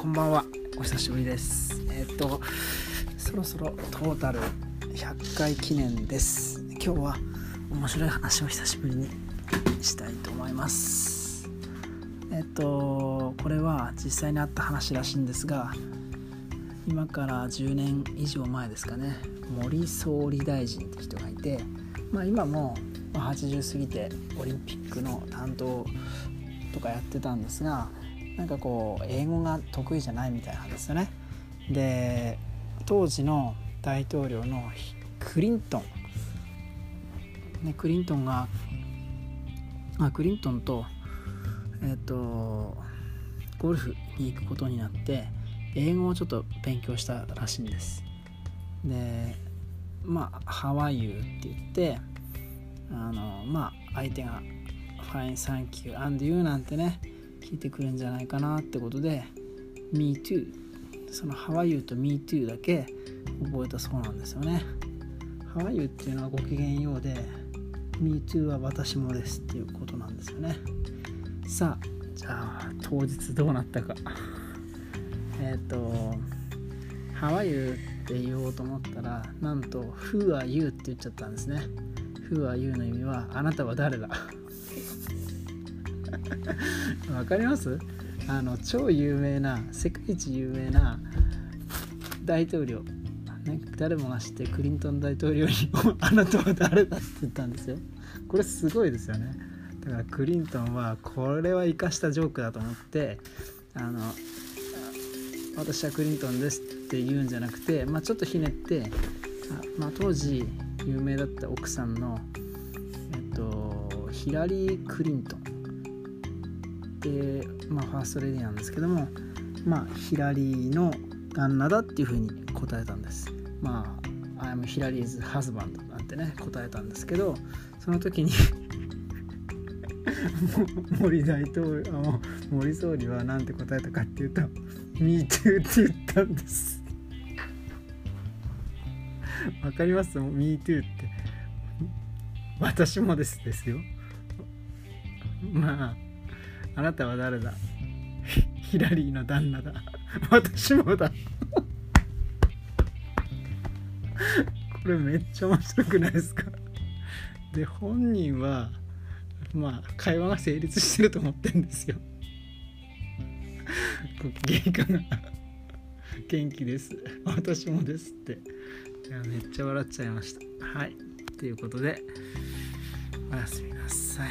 こんばんは。お久しぶりです。えー、っとそろそろトータル100回記念です。今日は面白い話を久しぶりにしたいと思います。えー、っとこれは実際にあった話らしいんですが今から10年以上前ですかね。森総理大臣って人がいてまあ今も80過ぎてオリンピックの担当とかやってたんですがなんかこう英語が得意じゃないみたいなんですよね。で当時の大統領のクリントン、ね、クリントンがあクリントンとえっ、とゴルフに行くことになって英語をちょっと勉強したらしいんです。でまあ「How are you?」って言ってあのまあ相手が「Fine, thank you, and you」なんてね聞いてくるんじゃないかなってことで「Me too」その「How are you?」と「Me too」だけ覚えたそうなんですよね。How are you? っていうのはご機嫌ようで Me too は私もですっていうことなんですよね。さあじゃあ当日どうなったか。えっ、ー、と「How are you?」って言おうと思ったらなんと「Who are you?」って言っちゃったんですね。Who are you の意味はあなたは誰だ？わかります？あの超有名な世界一有名な大統領、ね、誰もが知ってクリントン大統領に「あなたは誰だ?」って言ったんですよ。これすごいですよね。だからクリントンはこれは生かしたジョークだと思ってあの私はクリントンですって言うんじゃなくて、まあ、ちょっとひねってあ、まあ、当時有名だった奥さんの、えっと、ヒラリー・クリントン。で、まあ、ファーストレディなんですけども、まあ、ヒラリーの旦那だっていうふうに答えたんです。まあ、I'm Hillary's husband なんてね、答えたんですけど、その時に 森大統領、森総理は何て答えたかっていうと、Me too って言ったんです。わかります ?Me too って。私もですですよ。まああなたは誰だ？ヒラリーの旦那だ。私もだ。これめっちゃ面白くないですか？で本人はまあ会話が成立してると思ってるんですよ。ご機嫌かな？元気です。私もですって。いやめっちゃ笑っちゃいました。はい。ということでおやすみなさい。